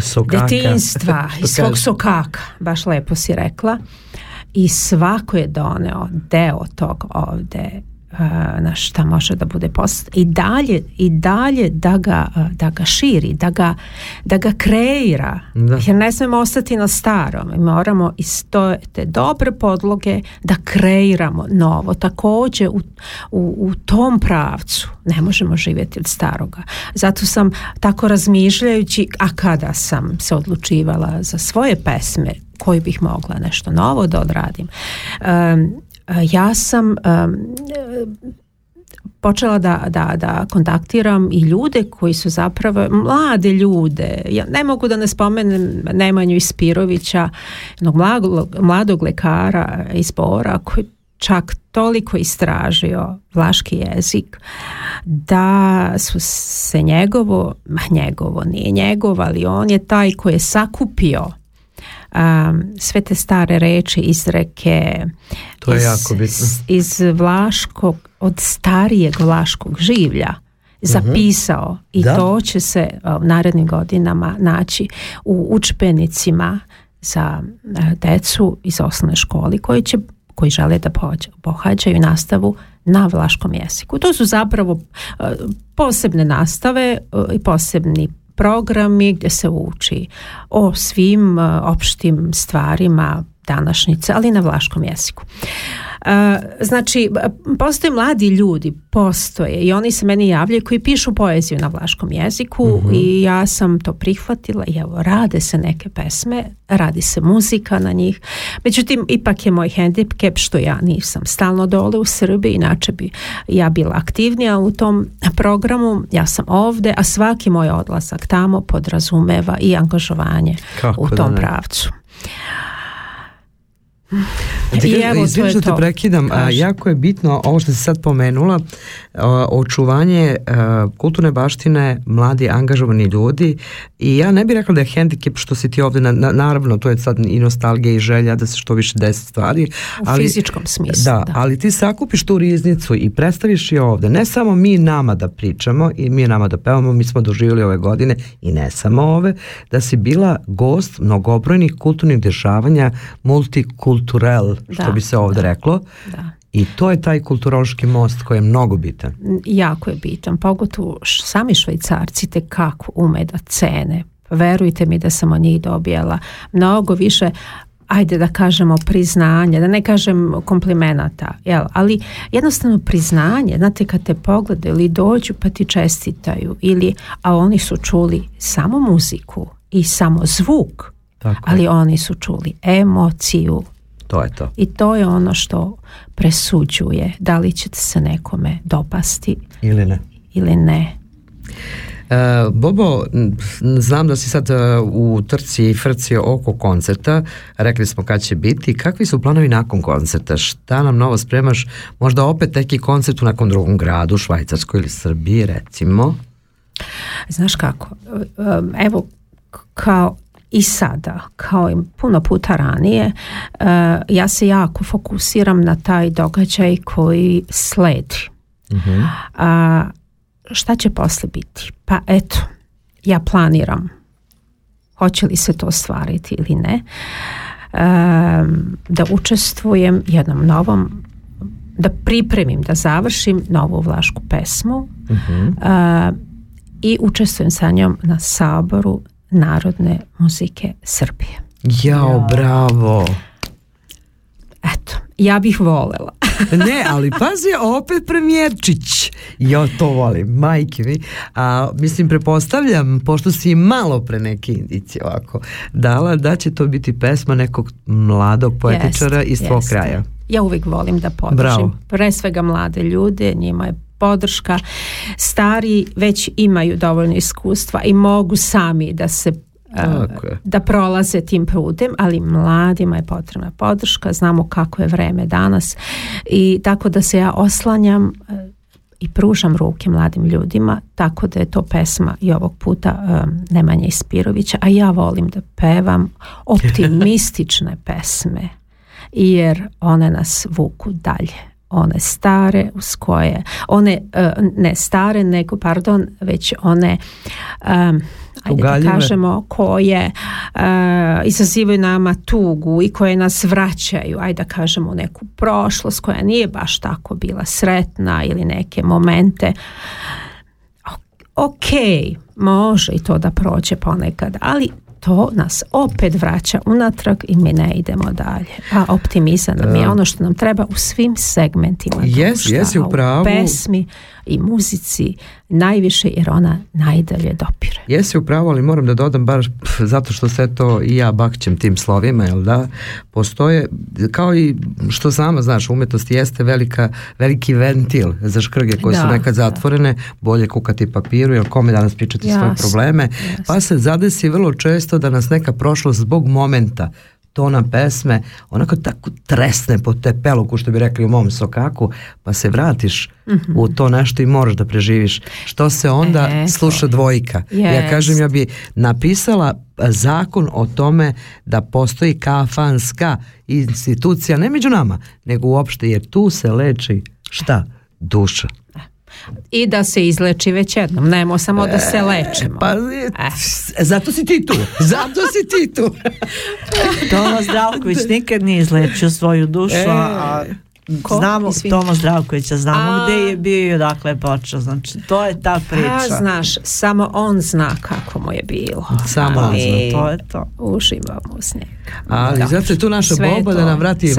Sokaka. detinjstva, Što iz svog sokaka, baš lepo si rekla. I svako je doneo deo tog ovde na šta može da bude post i dalje i dalje da ga, da ga širi, da ga, da ga kreira. Da. jer ne smemo ostati na starom. Mi moramo iz to- te dobre podloge da kreiramo novo. Također u, u, u tom pravcu ne možemo živjeti od staroga. Zato sam tako razmišljajući a kada sam se odlučivala za svoje pesme koji bih mogla nešto novo da odradim em, ja sam počela da, da, da kontaktiram i ljude koji su zapravo mlade ljude. Ja ne mogu da ne spomenem Nemanju Ispirovića, jednog mladog, mladog lekara iz Bora koji čak toliko istražio vlaški jezik da su se njegovo, njegovo nije njegov, ali on je taj koji je sakupio um, sve te stare reči, izreke To je iz, jako bitno. iz vlaškog, od starijeg vlaškog življa zapisao i Mhm. Da. to će se u narednim godinama naći u učbenicima za decu iz osnovne škole koji će koji žele da pohađa- pohađaju nastavu na vlaškom jeziku. To su zapravo posebne nastave i posebni programi gdje se uči o svim a, opštim stvarima današnjice, ali na vlaškom jeziku. Znači, postoje mladi ljudi, postoje i oni se meni javljaju koji pišu poeziju na vlaškom jeziku i ja sam to prihvatila i evo, rade se neke pesme, radi se muzika na njih. Međutim, ipak je moj hendikep što ja nisam stalno dole u Srbiji, inače bi ja bila aktivnija u tom programu, ja sam ovde, a svaki moj odlazak tamo podrazumeva i angažovanje Kako u tom pravcu. Ti I evo, to je prekidam, a, jako je bitno ovo što si sad pomenula, a, očuvanje a, kulturne baštine, mladi angažovani ljudi i ja ne bih rekla da je hendikep što si ti ovde, na, na- naravno to je sad i nostalgija i želja da se što više desi stvari. U fizičkom smislu, Da, da. ali ti sakupiš tu riznicu i predstaviš je ovde, ne samo mi nama da pričamo i mi nama da pevamo, mi smo doživjeli ove godine i ne samo ove, da si bila gost mnogobrojnih kulturnih dešavanja, multikulturel, što Da, bi se ovde da. reklo. Da. I to je taj kulturološki most koji je mnogo bitan. jako je bitan, pogotovo š- sami švajcarci te kako ume da cene. Verujte mi da sam od njih dobijala mnogo više ajde da kažemo priznanje, da ne kažem komplimenata, jel? ali jednostavno priznanje, znate kad te pogledaju ili dođu pa ti čestitaju ili, a oni su čuli samo muziku i samo zvuk, Tako ali oni su čuli emociju, To je to. i to je ono što presuđuje da li će se nekome dopasti Ili ne? ili ne. E, Bobo, znam da si sad e, u trci i frci oko koncerta, rekli smo kad će biti, kakvi su planovi nakon koncerta, šta nam novo spremaš, možda opet neki koncert u nekom drugom gradu, Švajcarskoj ili Srbiji recimo, Znaš kako, um, evo kao i sada, kao i puno puta ranije, uh, ja se jako fokusiram na taj događaj koji sledi. A šta će posle biti? Pa eto, ja planiram hoće li se to ostvariti ili ne. da učestvujem jednom novom da pripremim, da završim novu vlašku pesmu i učestvujem sa njom na saboru narodne muzike Srbije. Jao, bravo. Eto, ja bih volela. ne, ali pazi, opet premijerčić. Ja to volim, majke mi. A, mislim, prepostavljam, pošto si malo pre neke indicije ovako dala, da će to biti pesma nekog mladog poetičara iz tvog kraja. Ja uvijek volim da podržim. Pre svega mlade ljude, njima je podrška. Stari već imaju dovoljno iskustva i mogu sami da se da prolaze tim putem, ali mladima je potrebna podrška, znamo kako je vreme danas. I tako da se ja oslanjam i pružam ruke mladim ljudima, tako da je to pesma i ovog puta Nemanja Ispirovića, a ja volim da pevam optimistične pesme, jer one nas vuku dalje one stare uz koje one ne stare nego pardon već one ajde da kažemo koje uh, izazivaju nama tugu i koje nas vraćaju ajde da kažemo u neku prošlost koja nije baš tako bila sretna ili neke momente. Ok, može i to da prođe ponekad, ali to nas opet vraća unatrag i mi ne idemo dalje. A optimizam nam je ono što nam treba u svim segmentima yes, društva, u pravu. pesmi i muzici najviše jer ona najdalje dopire. Jesi upravo, ali moram da dodam baš zato što sve to i ja bakćem tim slovima, jel da? Postoje, kao i što sama znaš, umetnost jeste velika, veliki ventil za škrge koje su nekad zatvorene, bolje kukati papiru, jer kome danas pričati svoje probleme, pa se zadesi vrlo često da nas neka prošlost zbog momenta tona pesme onako tako tresne po te peluku što bi rekli u mom sokaku pa se vratiš u to nešto i moraš da preživiš. Što se onda sluša dvojka? Ja kažem ja bi napisala zakon o tome da postoji kafanska institucija ne među nama nego uopšte jer tu se leči šta? duša i da se izleči već jednom, nemo samo da se lečimo. Pa, zato si ti tu, zato si ti tu. Tomas Zdravković nikad nije izlečio svoju dušu, a Ko? Znamo Toma Zdravkovića, znamo gdje je bio i odakle je počeo, znači to je ta priča. A znaš, samo on zna kako mu je bilo. Samo on zna, to je to. Uživamo s njega. Ali zato je tu naša Boba da nam vrati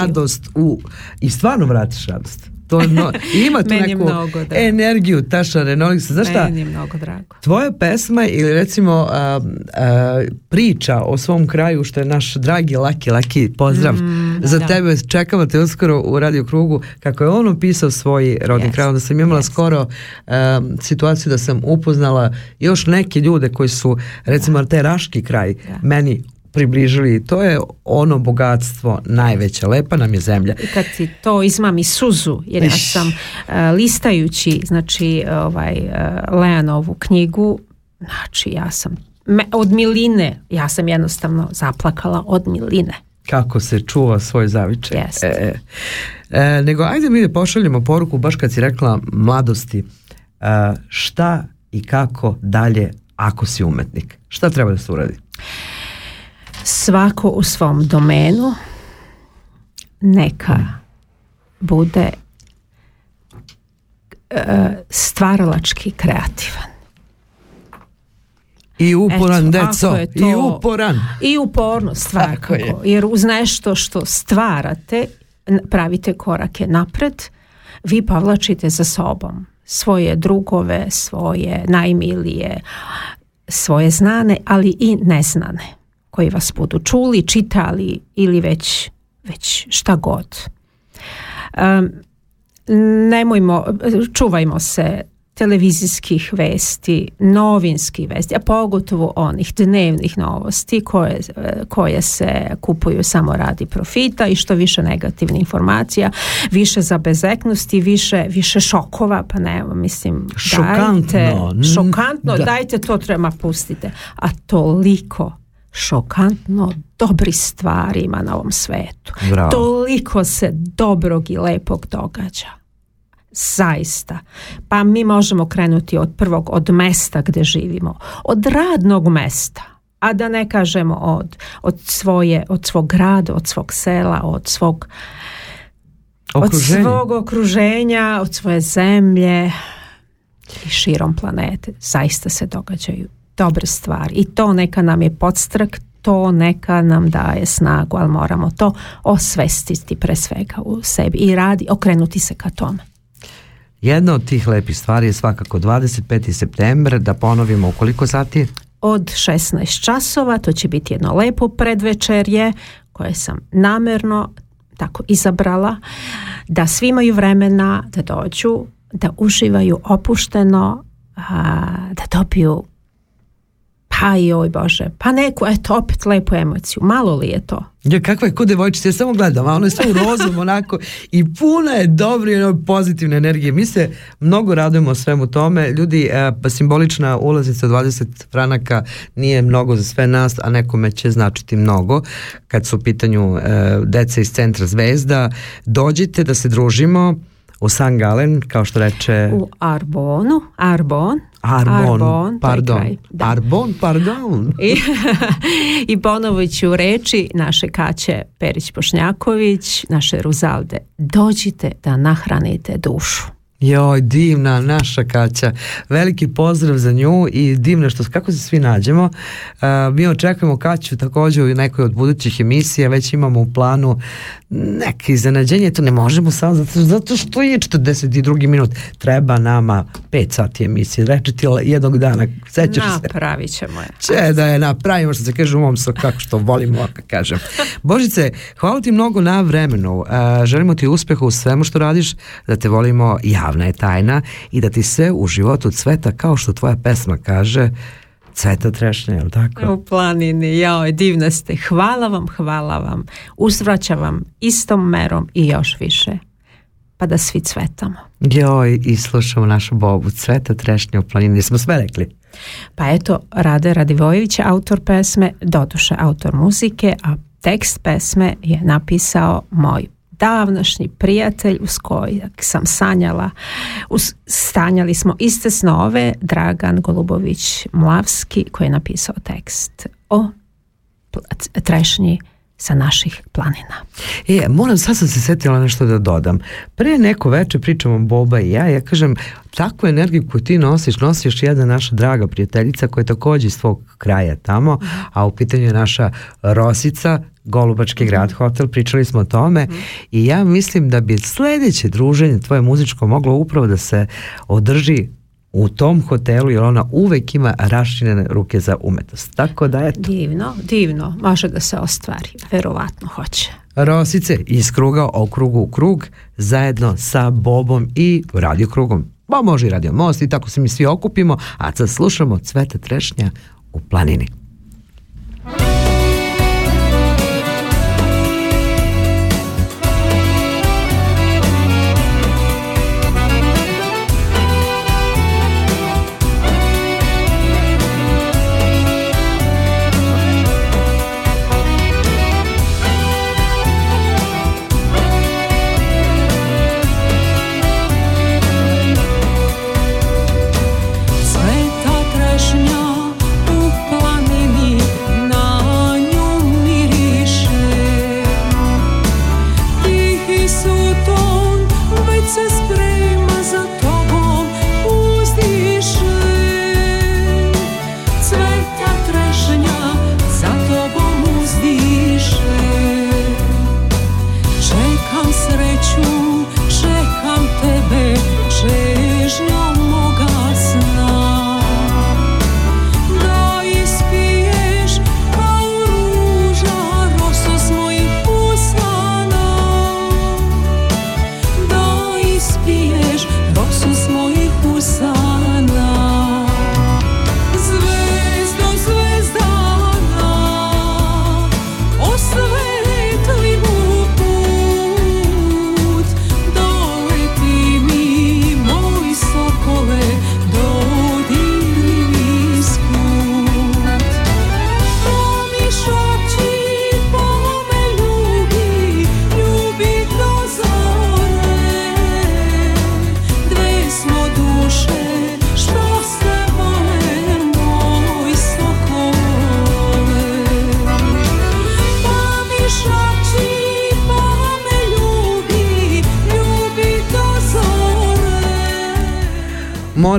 radost u, i stvarno vratiš radost to no, ima tu neku energiju ta šarenolista. Znaš šta? Meni je mnogo drago. Tvoja pesma ili recimo a, a, priča o svom kraju što je naš dragi Laki Laki pozdrav Mm, za da. tebe čekamo te uskoro u radio krugu kako je on opisao svoj rodni Jest, kraj onda sam imala jest. skoro a, situaciju da sam upoznala još neke ljude koji su recimo taj raški kraj meni približili to je ono bogatstvo najveće lepa nam je zemlja I kad ti to izmami suzu, jer ja sam e, listajući znači ovaj e, Leanovu knjigu, znači ja sam me, od miline, ja sam jednostavno zaplakala od miline. kako se čuva svoj zavičaj. Jeste. E, e. E, nego ajde mi da pošaljemo poruku baš kad si rekla mladosti e, šta i kako dalje ako si umetnik. Šta treba da se uradi? Svako u svom domenu neka bude e, stvaralački kreativan. I uporan, Eto, deco, je i to- uporan. I upornost svakako, je. jer uz nešto što stvarate, pravite korake napred, vi povlačite za sobom svoje drugove, svoje najmilije, svoje znane, ali i neznane, koji vas budu čuli, čitali ili već, već šta god. Um, nemojmo, čuvajmo se televizijskih vesti, novinskih vesti, a pogotovo onih dnevnih novosti koje, koje se kupuju samo radi profita i što više negativnih informacija, više zabezeknosti, više, više šokova, pa ne, mislim, Šokantno, dajte, šokantno, da. dajte to treba pustite, a toliko šokantno dobri stvari ima na ovom svetu. Bravo. Toliko se dobrog i lepog događa. Zaista. Pa mi možemo krenuti od prvog, od mesta gdje živimo. Od radnog mesta. a da ne kažemo od, od, svoje, od svog grada, od svog sela, od svog Okruženje. od svog okruženja, od svoje zemlje i širom planete. Zaista se događaju dobre stvari i to neka nam je podstrak, to neka nam daje snagu, ali moramo to osvestiti pre svega u sebi i radi, okrenuti se ka tome. Jedna od tih lepih stvari je svakako 25. september, da ponovimo u koliko sati? Od 16 časova, to će biti jedno lepo predvečerje koje sam namerno tako izabrala, da svi imaju vremena da dođu, da uživaju opušteno, a, da dobiju pa joj Bože, pa neku, eto opet lepu emociju, malo li je to? Ja, kakva je ko devojčica, ja samo gledam, a ono je sve u rozom onako i puna je dobre i ono pozitivne energije. Mi se mnogo radujemo svemu tome. Ljudi, e, pa simbolična ulaznica 20 franaka nije mnogo za sve nas, a nekome će značiti mnogo. Kad su u pitanju e, deca iz centra Zvezda, dođite da se družimo u San Galen, kao što reče... U Arbonu, Arbon, Arbon, Arbon, pardon. kraj, da. Arbon, pardon. I, I ponovo ću reći naše Kaće Perić-Pošnjaković, naše Ruzalde, dođite da nahranite dušu. Joj, divna naša Kaća. Veliki pozdrav za nju i divno što kako se svi nađemo. Uh, mi očekujemo Kaću također u nekoj od budućih emisija, već imamo u planu neke iznenađenje, to ne možemo samo zato, zato što je 42. minut. Treba nama 5 sati emisije, reći ti jednog dana, sećaš se? Napravit ćemo je. Če da je napravimo što se kaže u mom so, kako što volimo, kako kažem. Božice, hvala ti mnogo na vremenu. Uh, želimo ti uspeha u svemu što radiš, da te volimo javna je tajna i da ti sve u životu cveta kao što tvoja pesma kaže cveta trešnja, je li tako? U planini, joj, divna ste. Hvala vam, hvala vam. Uzvraćam vam istom merom i još više. Pa da svi cvetamo. Joj, i slušamo našu Bobu, cveta trešnja u planini, smo sve rekli. Pa eto, Rade Radivojević je autor pesme, doduše autor muzike, a tekst pesme je napisao moj davnašnji prijatelj uz kojeg sam sanjala uz, stanjali smo iste snove Dragan Golubović Mlavski koji je napisao tekst o trešnji sa naših planina. E, moram, sad sam se setila nešto da dodam. Pre neko veče pričamo Boba i ja, ja kažem, takvu energiju koju ti nosiš, nosi još jedna naša draga prijateljica koja je takođe iz tvog kraja tamo, a u pitanju je naša Rosica, Golubački grad hotel, pričali smo o tome i ja mislim da bi sledeće druženje tvoje muzičko moglo upravo da se održi u tom hotelu jer ona uvek ima rašinjene ruke za umetnost. Tako da eto. Divno, divno, može da se ostvari, verovatno hoće. Rosice iz kruga o krugu u krug zajedno sa Bobom i Radio Krugom. Pa može i Radio Most i tako se mi svi okupimo, a sad slušamo Cvete. Sveta trešnja u planini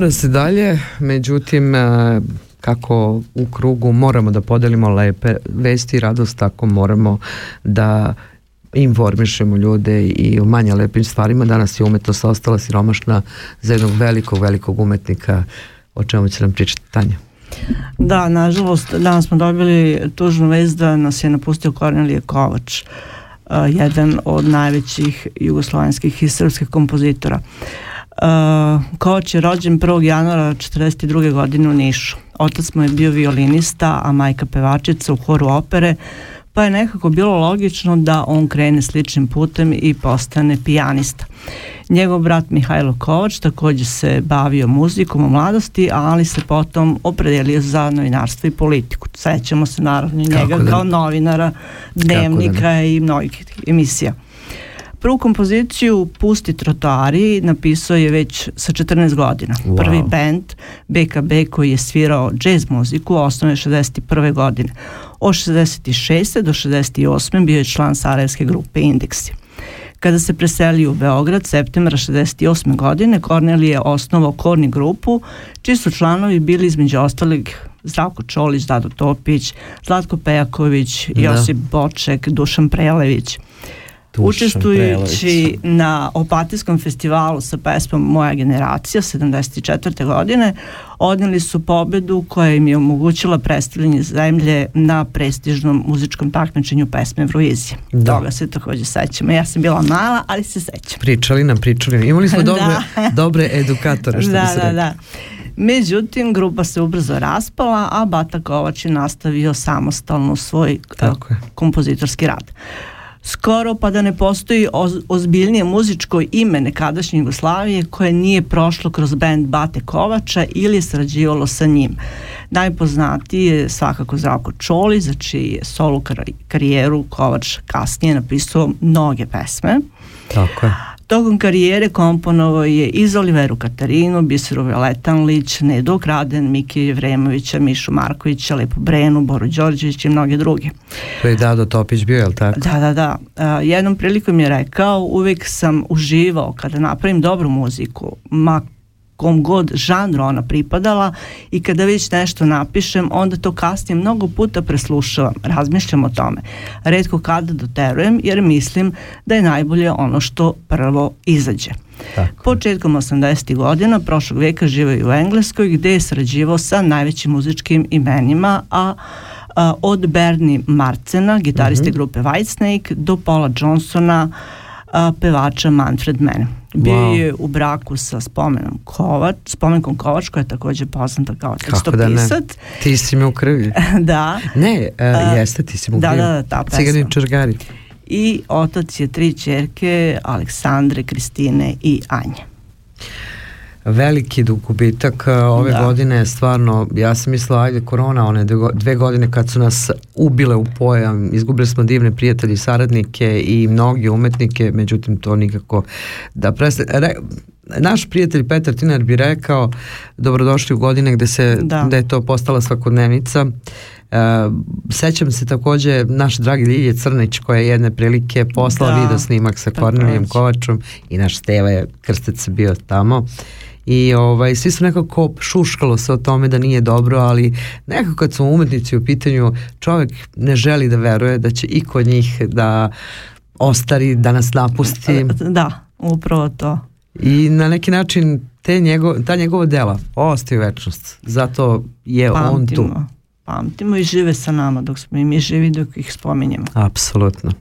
Mora se dalje, međutim e, kako u krugu moramo da podelimo lepe vesti i radost, tako moramo da informišemo ljude i o manje lepim stvarima. Danas je umetnost ostala siromašna za jednog velikog, velikog umetnika o čemu će nam pričati Tanja. Da, nažalost, danas smo dobili tužnu vez da nas je napustio Kornelije Kovač, uh, jedan od najvećih jugoslovenskih i srpskih kompozitora. Uh, Kovač je rođen 1. januara 42. godine u Nišu. Otac mu je bio violinista, a majka pevačica u horu opere, pa je nekako bilo logično da on krene sličnim putem i postane pijanista. Njegov brat Mihajlo Kovač takođe se bavio muzikom u mladosti, ali se potom opredelio za novinarstvo i politiku. Sećamo se naravno njega da, kao novinara, dnevnika i mnogih emisija. Prvu kompoziciju Pusti trotoari napisao je već sa 14 godina. Wow. Prvi band BKB koji je svirao jazz muziku osnovne 61. godine. Od 66. do 68. bio je član Sarajevske grupe Indeksi. Kada se preselio u Beograd septembra 68. godine, Kornelije je osnovao korni grupu, čiji su članovi bili između ostalih Zdravko Čolić, Dado Topić, Zlatko Pejaković, da. Josip Boček, Dušan Prelević. Učestvujući na Opatijskom festivalu sa pesmom Moja generacija 74. godine odnili su pobedu koja im je omogućila predstavljanje zemlje na prestižnom muzičkom takmičenju pesme Eurovizije. Da. Toga se takođe sećamo. Ja sam bila mala, ali se sećam. Pričali nam, pričali. Imali smo dobre, da. dobre edukatore, što da, bi se da, da. Međutim, grupa se ubrzo raspala, a Bata Kovač je nastavio samostalno svoj Tako kompozitorski rad. Skoro pa da ne postoji ozbiljnije muzičko ime nekadašnje Jugoslavije koje nije prošlo kroz band Bate Kovača ili je sarađivalo sa njim. Najpoznatiji je svakako Zdravko Čoli, za čiji je solo karijeru Kovač kasnije napisao mnoge pesme. Tako je. Tokom karijere komponovao je iz Oliveru Katarinu, Biseru Veletanlić, Nedo Kraden, Miki Jevremovića, Mišu Markovića, Lepo Brenu, Boru Đorđević i mnoge druge. To je Dado Topić bio, je li tako? Da, da, da. Jednom prilikom je rekao, uvek sam uživao kada napravim dobru muziku, ma kom god žanru ona pripadala i kada već nešto napišem, onda to kasnije mnogo puta preslušavam, razmišljam o tome. Redko kada doterujem jer mislim da je najbolje ono što prvo izađe. Tako. Početkom 80. godina prošlog veka živaju u Engleskoj gde je sarađivao sa najvećim muzičkim imenima, a a, od Bernie Marcena, gitariste uh mhm. -huh. grupe Whitesnake, do Paula Johnsona, a, pevača Manfred Mann. Bio wow. je u braku sa spomenom Kovač, spomenkom Kovač koja je takođe poznata kao tekstopisat. Da ne? Ti si mi u krvi. da. Ne, uh, jeste, ti si mi u da, krvi. Da, da, ta pesma. Čargari. I otac je tri čerke, Aleksandre, Kristine i Anje veliki gubitak e, ove da. godine stvarno, ja sam mislila ajde korona one dve godine kad su nas ubile u pojam, izgubili smo divne prijatelji i saradnike i mnogi umetnike, međutim to nikako da prestane. Re, naš prijatelj Petar Tinar bi rekao dobrodošli u godine gde se da, da je to postala svakodnevnica Uh, sećam se takođe naš dragi Lilje Crnić koja je jedne prilike poslala da, video snimak sa Kornelijem Kovačom i naš Steva je krstec bio tamo i ovaj, svi su nekako šuškalo se o tome da nije dobro, ali nekako kad su umetnici u pitanju, čovek ne želi da veruje da će i kod njih da ostari, da nas napusti. Da, upravo to. I na neki način te njego, ta njegova dela ostaju večnost. Zato je Pamtimo. on tu. Pamtimo i žive sa nama dok smo i mi živi dok ih spominjemo. Apsolutno.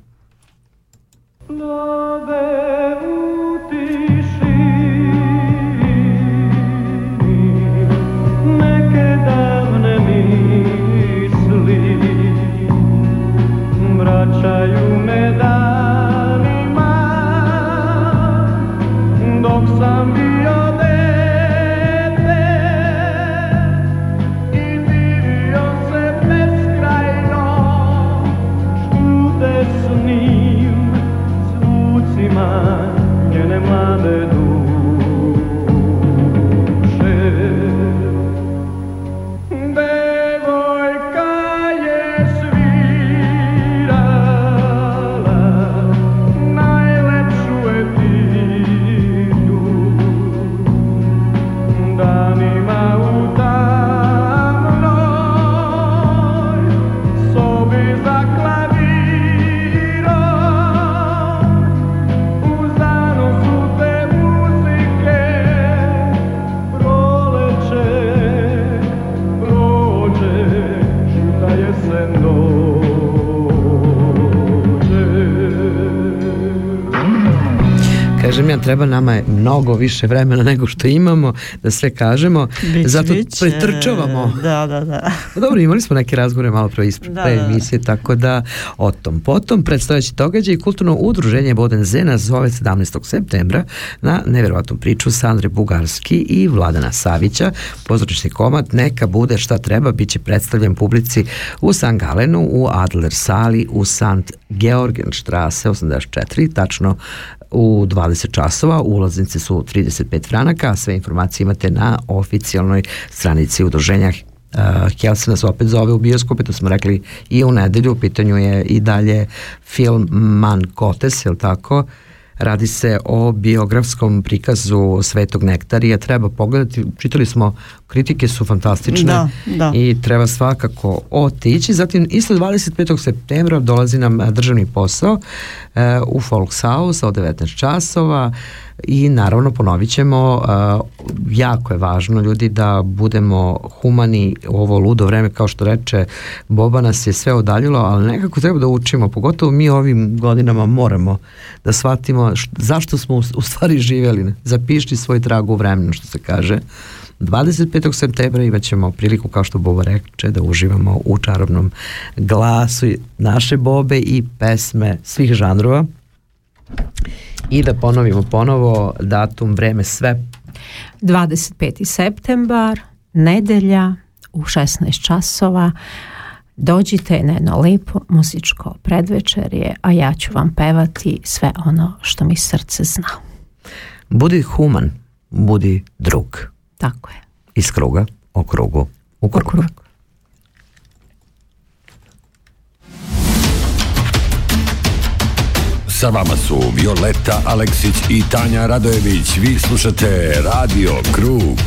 Treba nama je mnogo više vremena nego što imamo da sve kažemo, Biće, zato biće. pretrčavamo. Da, da, da. Pa Dobro, imali smo neke razgovore malo pre ispred emisije, tako da o tom. Potom predstavljaći događaj kulturno udruženje Boden Zena zove 17. septembra na neverovatnu priču Sandre Bugarski i Vladana Savića. Pozorišni komad Neka bude šta treba biće predstavljen publici u San Galenu u Adler sali u Sant Georgenstrasse 84, tačno u 20 časova, ulaznice su 35 franaka, sve informacije imate na oficijalnoj stranici udruženja Uh, Helsi nas opet zove u bioskope, to smo rekli i u nedelju, u pitanju je i dalje film Man Kotes, je tako? Radi se o biografskom prikazu Svetog Nektarija, treba pogledati, čitali smo, kritike su fantastične Da, da. i treba svakako otići. Zatim, isto 25. septembra dolazi nam a, državni posao e, u Volkshaus od 19 časova i naravno ponovit ćemo, a, jako je važno ljudi da budemo humani u ovo ludo vreme, kao što reče Boba nas je sve odaljilo, ali nekako treba da učimo, pogotovo mi ovim godinama moramo da shvatimo zašto smo u, u stvari živjeli. Zapišti svoj trag u vremenu, što se kaže. 25. septembra imat ćemo priliku, kao što Boba reče, da uživamo u čarobnom glasu naše Bobe i pesme svih žanrova i da ponovimo ponovo datum, vreme, sve 25. septembar, nedelja u 16 časova. Dođite na jedno lepo muzičko predvečerje, a ja ću vam pevati sve ono što mi srce zna. budi human, budi drug Tako je. iz kruga o krugu u krug. krug. Sa vama su Violeta Aleksić i Tanja Radojević. Vi slušate Radio Krug.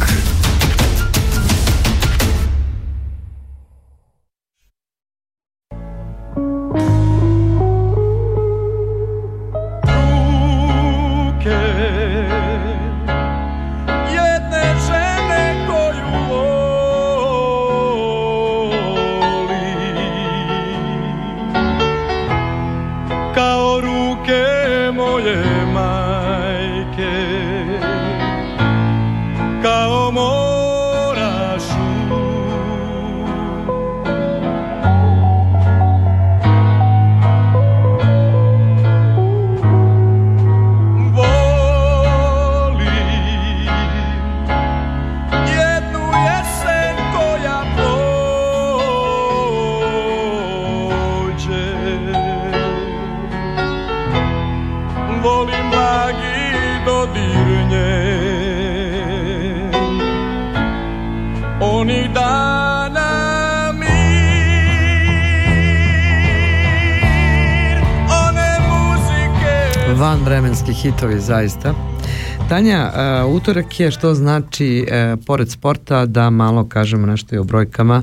Hitovi zaista. Tanja, uh, utorak je što znači uh, pored sporta da malo kažemo nešto i o brojkama.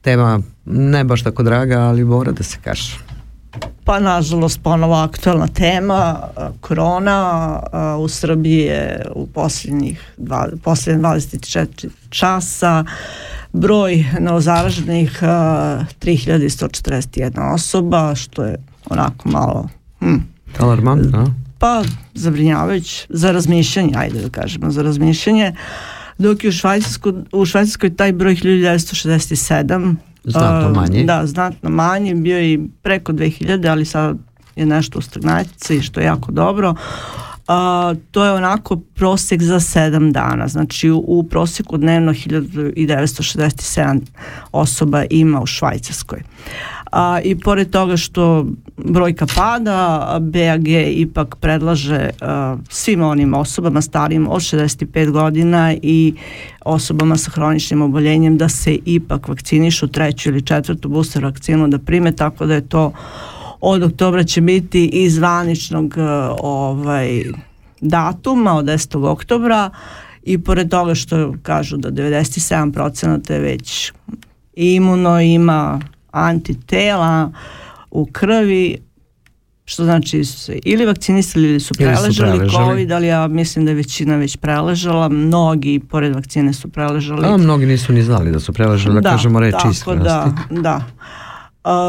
Tema ne baš tako draga, ali mora da se kaže. Pa nažalost ponovo aktualna tema, a, korona, u Srbiji je u posljednjih dva, posljednje 24 časa broj novozaraženih a, 3141 osoba, što je onako malo hm, Alarmantno, pa zabrinjavajući za razmišljanje, ajde da kažemo, za razmišljanje, dok je u Švajcarskoj, u Švajcarskoj taj broj 1967 Znatno a, manji. Da, znatno manji, bio je i preko 2000, ali sad je nešto u stagnaciji, što je jako dobro. A, to je onako prosjek za 7 dana, znači u, u prosjeku dnevno 1967 osoba ima u Švajcarskoj. A, I pored toga što brojka pada, BAG ipak predlaže a, svim onim osobama starijim od 65 godina i osobama sa hroničnim oboljenjem da se ipak vakcinišu treću ili četvrtu booster vakcinu da prime, tako da je to od oktobra će biti iz zvaničnog e, ovaj, datuma od 10. oktobra i pored toga što kažu da 97% je već imuno ima antitela u krvi što znači su se ili vakcinisali ili su Ili su preležali, preležali. COVID, ali ja mislim da je većina već preležala, mnogi pored vakcine su preležali. A mnogi nisu ni znali da su preležali, da, kažemo reči tako iskrenosti. Da, da.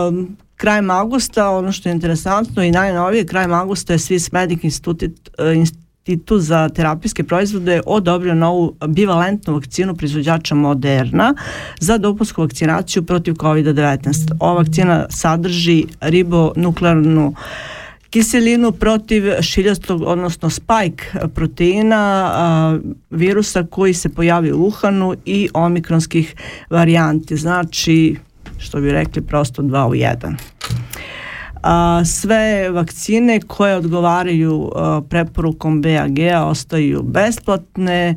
Um, krajem augusta, ono što je interesantno i najnovije, krajem augusta je Swiss Medic e, Institut za terapijske proizvode odobrio novu bivalentnu vakcinu proizvođača Moderna za dopunsku vakcinaciju protiv COVID-19. Ova vakcina sadrži ribonuklearnu kiselinu protiv šiljastog, odnosno spike proteina a, virusa koji se pojavi u Uhanu i omikronskih varijanti. Znači, što bi rekli, prosto dva u jedan. Sve vakcine koje odgovaraju preporukom BAG-a ostaju besplatne,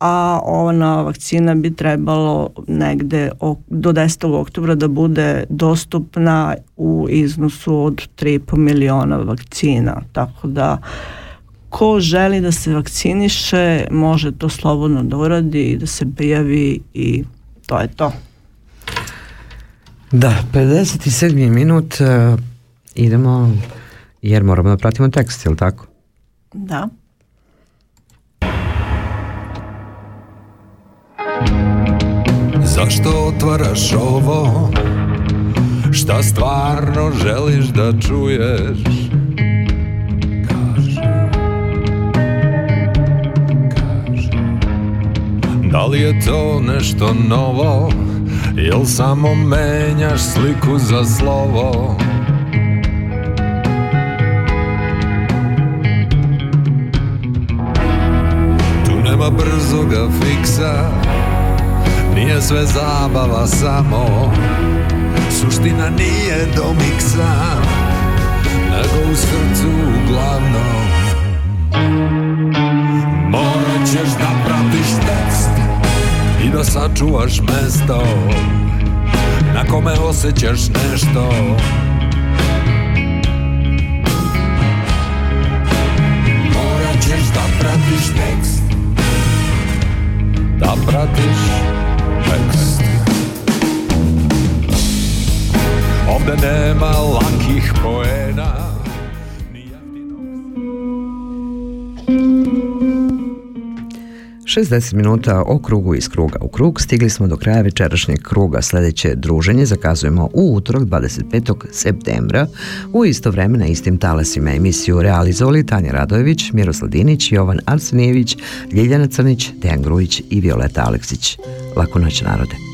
a ova vakcina bi trebalo negde do 10. oktobra da bude dostupna u iznosu od 3,5 miliona vakcina. Tako da ko želi da se vakciniše može to slobodno da uradi i da se prijavi i to je to. Da, 57. minut uh, idemo jer moramo da pratimo tekst, je li tako? Da. Zašto otvaraš ovo? Šta stvarno želiš da čuješ? Kaži, kaži Da li je to nešto novo? Jel samo menjaš sliku za slovo? Tu nema brzoga fiksa Nije sve zabava samo Suština nije do miksa Nego u srcu uglavnom Morat ćeš da pratiš I da sačuvaš mesto Na kome osjećaš nešto. Morat ćeš da pratiš tekst. Da pratiš tekst. Ovde nema lakih poena 60 minuta o krugu iz kruga u krug. Stigli smo do kraja večerašnjeg kruga. Sledeće druženje zakazujemo u utorak 25. septembra u isto vreme na istim talasima. Emisiju realizovali Tanja Radojević, Miroslav Dinić, Jovan Arsenijević, Ljiljana Crnić, Dejan Grujić i Violeta Aleksić. Laku noć narode.